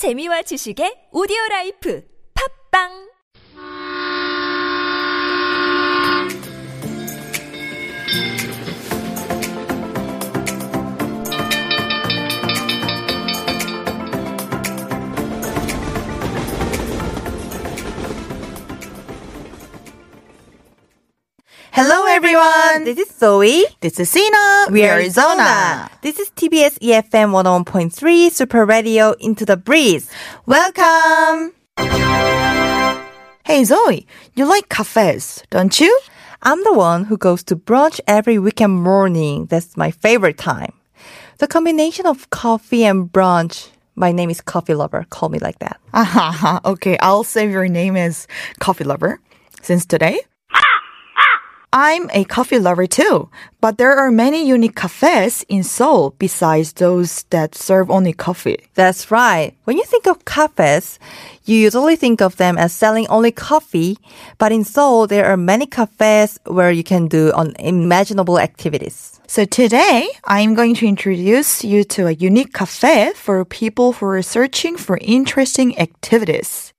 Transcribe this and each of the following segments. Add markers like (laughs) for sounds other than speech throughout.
재미와 지식의 오디오 라이프. 팝빵 Hello everyone. This is Zoe. This is Sina. We are Arizona. This is TBS EFM 101.3 Super Radio Into the Breeze. Welcome. Hey Zoe, you like cafes, don't you? I'm the one who goes to brunch every weekend morning. That's my favorite time. The combination of coffee and brunch. My name is Coffee Lover. Call me like that. Aha, (laughs) okay, I'll save your name as coffee lover. Since today, I'm a coffee lover too, but there are many unique cafes in Seoul besides those that serve only coffee. That's right. When you think of cafes, you usually think of them as selling only coffee, but in Seoul, there are many cafes where you can do unimaginable activities. So today, I'm going to introduce you to a unique cafe for people who are searching for interesting activities.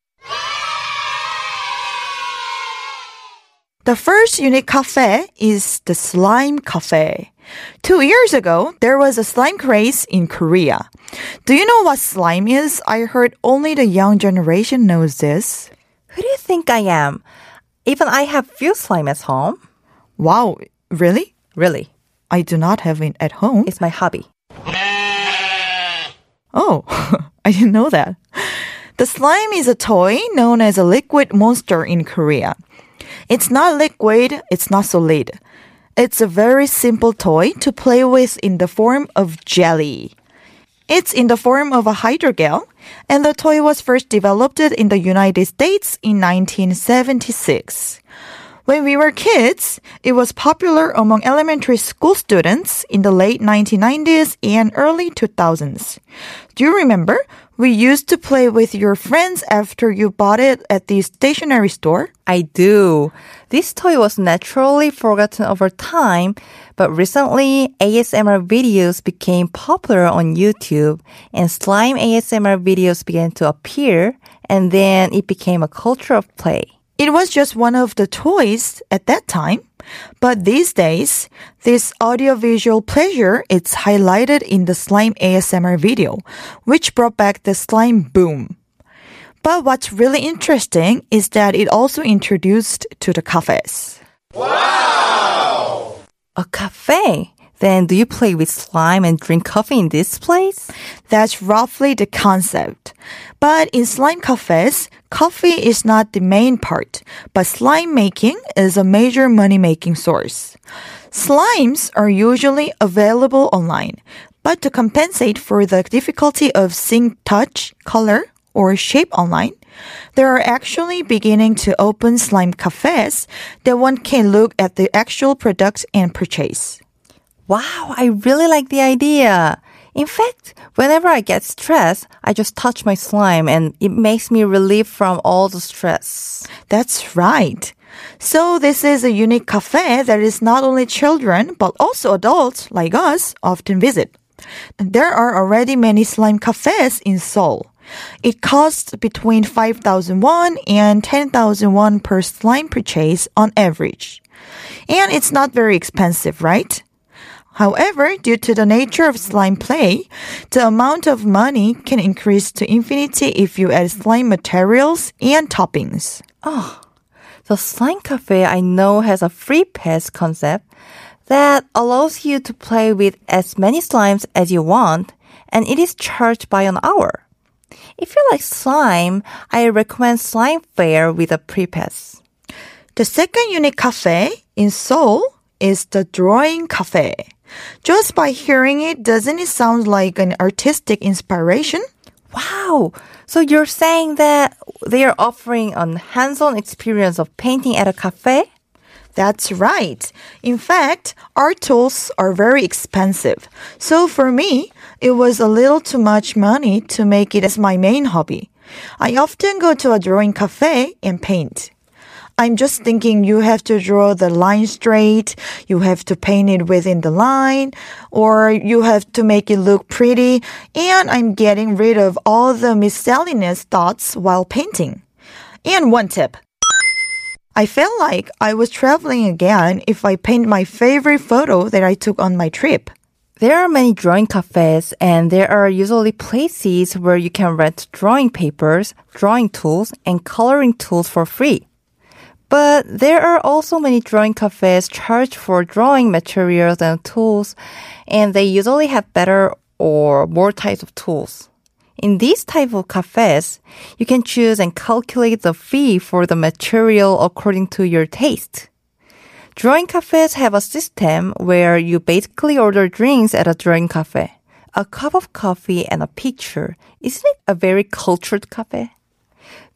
The first unique cafe is the Slime Cafe. Two years ago, there was a slime craze in Korea. Do you know what slime is? I heard only the young generation knows this. Who do you think I am? Even I have few slime at home. Wow, really? Really, I do not have it at home. it's my hobby. Oh, (laughs) I didn't know that. The slime is a toy known as a liquid monster in Korea. It's not liquid, it's not solid. It's a very simple toy to play with in the form of jelly. It's in the form of a hydrogel, and the toy was first developed in the United States in 1976. When we were kids, it was popular among elementary school students in the late 1990s and early 2000s. Do you remember? We used to play with your friends after you bought it at the stationery store. I do. This toy was naturally forgotten over time, but recently ASMR videos became popular on YouTube and slime ASMR videos began to appear and then it became a culture of play. It was just one of the toys at that time. But these days, this audiovisual pleasure is highlighted in the slime ASMR video, which brought back the slime boom. But what's really interesting is that it also introduced to the cafes. Wow! A cafe? Then do you play with slime and drink coffee in this place? That's roughly the concept. But in slime cafes, coffee is not the main part, but slime making is a major money making source. Slimes are usually available online, but to compensate for the difficulty of seeing touch, color, or shape online, there are actually beginning to open slime cafes that one can look at the actual product and purchase. Wow, I really like the idea. In fact, whenever I get stressed, I just touch my slime and it makes me relieved from all the stress. That's right. So this is a unique cafe that is not only children, but also adults like us often visit. There are already many slime cafes in Seoul. It costs between 5,000 won and 10,000 won per slime purchase on average. And it's not very expensive, right? However, due to the nature of slime play, the amount of money can increase to infinity if you add slime materials and toppings. Oh, the slime cafe I know has a free pass concept that allows you to play with as many slimes as you want and it is charged by an hour. If you like slime, I recommend Slime Fair with a pre-pass. The second unique cafe in Seoul is the Drawing Cafe. Just by hearing it, doesn't it sound like an artistic inspiration? Wow! So you're saying that they are offering a hands-on experience of painting at a cafe? That's right. In fact, art tools are very expensive. So for me, it was a little too much money to make it as my main hobby. I often go to a drawing cafe and paint. I'm just thinking you have to draw the line straight, you have to paint it within the line, or you have to make it look pretty, and I'm getting rid of all the miscellaneous thoughts while painting. And one tip. I felt like I was traveling again if I paint my favorite photo that I took on my trip. There are many drawing cafes and there are usually places where you can rent drawing papers, drawing tools, and coloring tools for free. But there are also many drawing cafes charged for drawing materials and tools, and they usually have better or more types of tools. In these type of cafes, you can choose and calculate the fee for the material according to your taste. Drawing cafes have a system where you basically order drinks at a drawing cafe. A cup of coffee and a picture. Isn't it a very cultured cafe?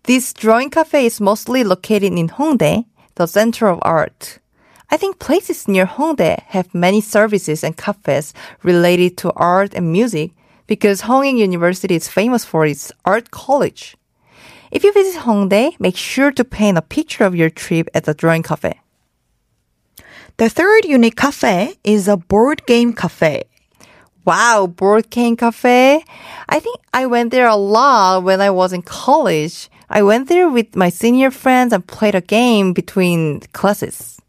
This drawing cafe is mostly located in Hongdae, the center of art. I think places near Hongdae have many services and cafes related to art and music because Hongik University is famous for its art college. If you visit Hongdae, make sure to paint a picture of your trip at the drawing cafe. The third unique cafe is a board game cafe. Wow, board game cafe. I think I went there a lot when I was in college. I went there with my senior friends and played a game between classes.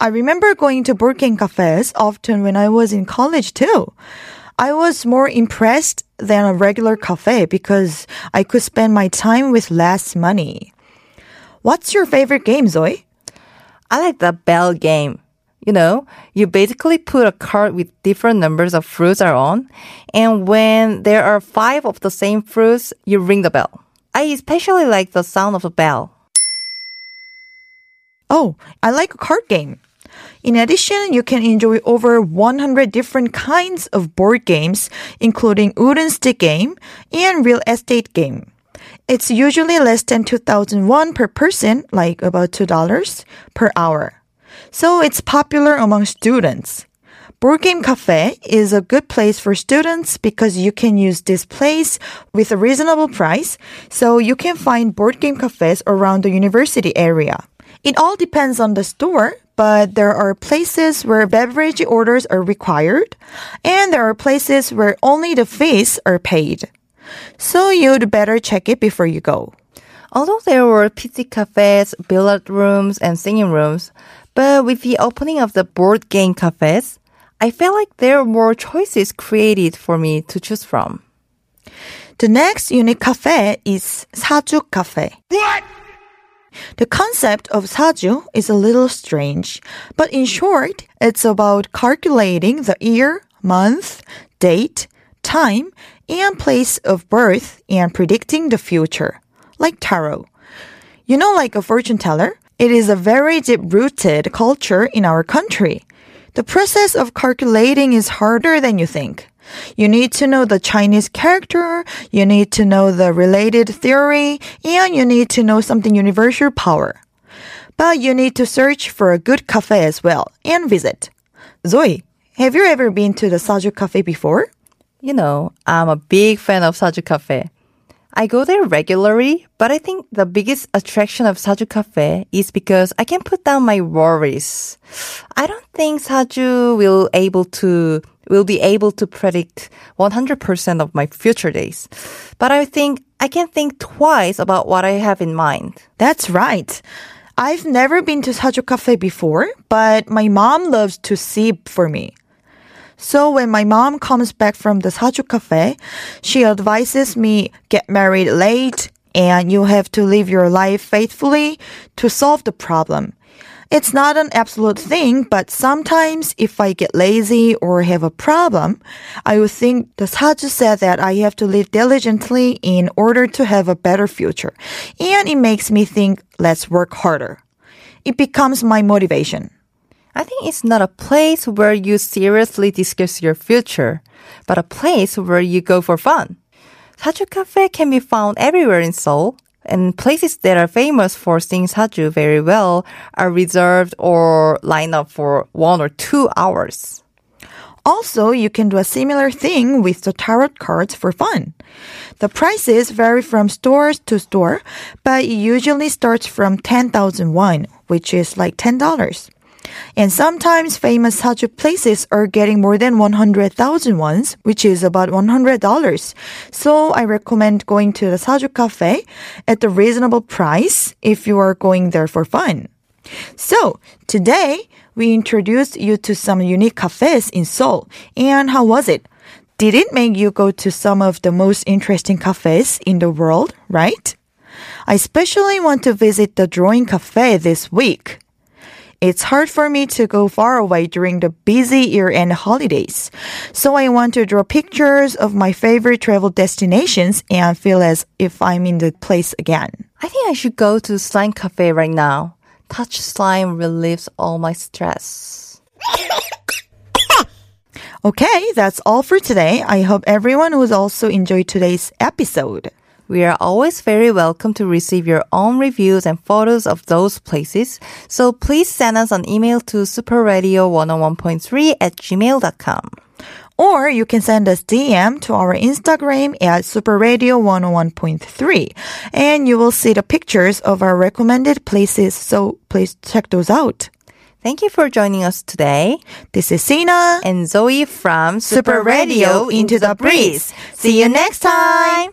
I remember going to Burkin cafes often when I was in college too. I was more impressed than a regular cafe because I could spend my time with less money. What's your favorite game, Zoe? I like the bell game. You know, you basically put a card with different numbers of fruits are on, and when there are five of the same fruits, you ring the bell. I especially like the sound of the bell. Oh, I like a card game. In addition, you can enjoy over 100 different kinds of board games, including wooden stick game and real estate game. It's usually less than 2000 won per person, like about $2 per hour. So it's popular among students. Board Game Cafe is a good place for students because you can use this place with a reasonable price, so you can find board game cafes around the university area. It all depends on the store, but there are places where beverage orders are required, and there are places where only the fees are paid. So you'd better check it before you go. Although there were pizza cafes, billiard rooms, and singing rooms, but with the opening of the board game cafes, I felt like there were more choices created for me to choose from. The next unique cafe is Saju Cafe. What? The concept of Saju is a little strange, but in short, it's about calculating the year, month, date, time, and place of birth and predicting the future, like tarot. You know, like a fortune teller? It is a very deep rooted culture in our country. The process of calculating is harder than you think. You need to know the Chinese character, you need to know the related theory, and you need to know something universal power. But you need to search for a good cafe as well and visit. Zoe, have you ever been to the Saju Cafe before? You know, I'm a big fan of Saju Cafe. I go there regularly, but I think the biggest attraction of Saju Cafe is because I can put down my worries. I don't think Saju will able to will be able to predict 100% of my future days. But I think I can think twice about what I have in mind. That's right. I've never been to Saju Cafe before, but my mom loves to sip for me. So when my mom comes back from the Saju Cafe, she advises me get married late and you have to live your life faithfully to solve the problem. It's not an absolute thing, but sometimes if I get lazy or have a problem, I would think the Saju said that I have to live diligently in order to have a better future. And it makes me think, let's work harder. It becomes my motivation. I think it's not a place where you seriously discuss your future, but a place where you go for fun. Saju Cafe can be found everywhere in Seoul, and places that are famous for seeing Saju very well are reserved or lined up for one or two hours. Also, you can do a similar thing with the tarot cards for fun. The prices vary from store to store, but it usually starts from 10,000 won, which is like $10. And sometimes famous Saju places are getting more than 100,000 ones, which is about $100. So I recommend going to the Saju cafe at the reasonable price if you are going there for fun. So today we introduced you to some unique cafes in Seoul. And how was it? Did it make you go to some of the most interesting cafes in the world, right? I especially want to visit the drawing cafe this week. It's hard for me to go far away during the busy year-end holidays. So I want to draw pictures of my favorite travel destinations and feel as if I'm in the place again. I think I should go to Slime Cafe right now. Touch slime relieves all my stress. Okay, that's all for today. I hope everyone will also enjoy today's episode. We are always very welcome to receive your own reviews and photos of those places. So please send us an email to superradio101.3 at gmail.com. Or you can send us DM to our Instagram at superradio101.3 and you will see the pictures of our recommended places. So please check those out. Thank you for joining us today. This is Sina And Zoe from Super Radio Into the Breeze. See you next time!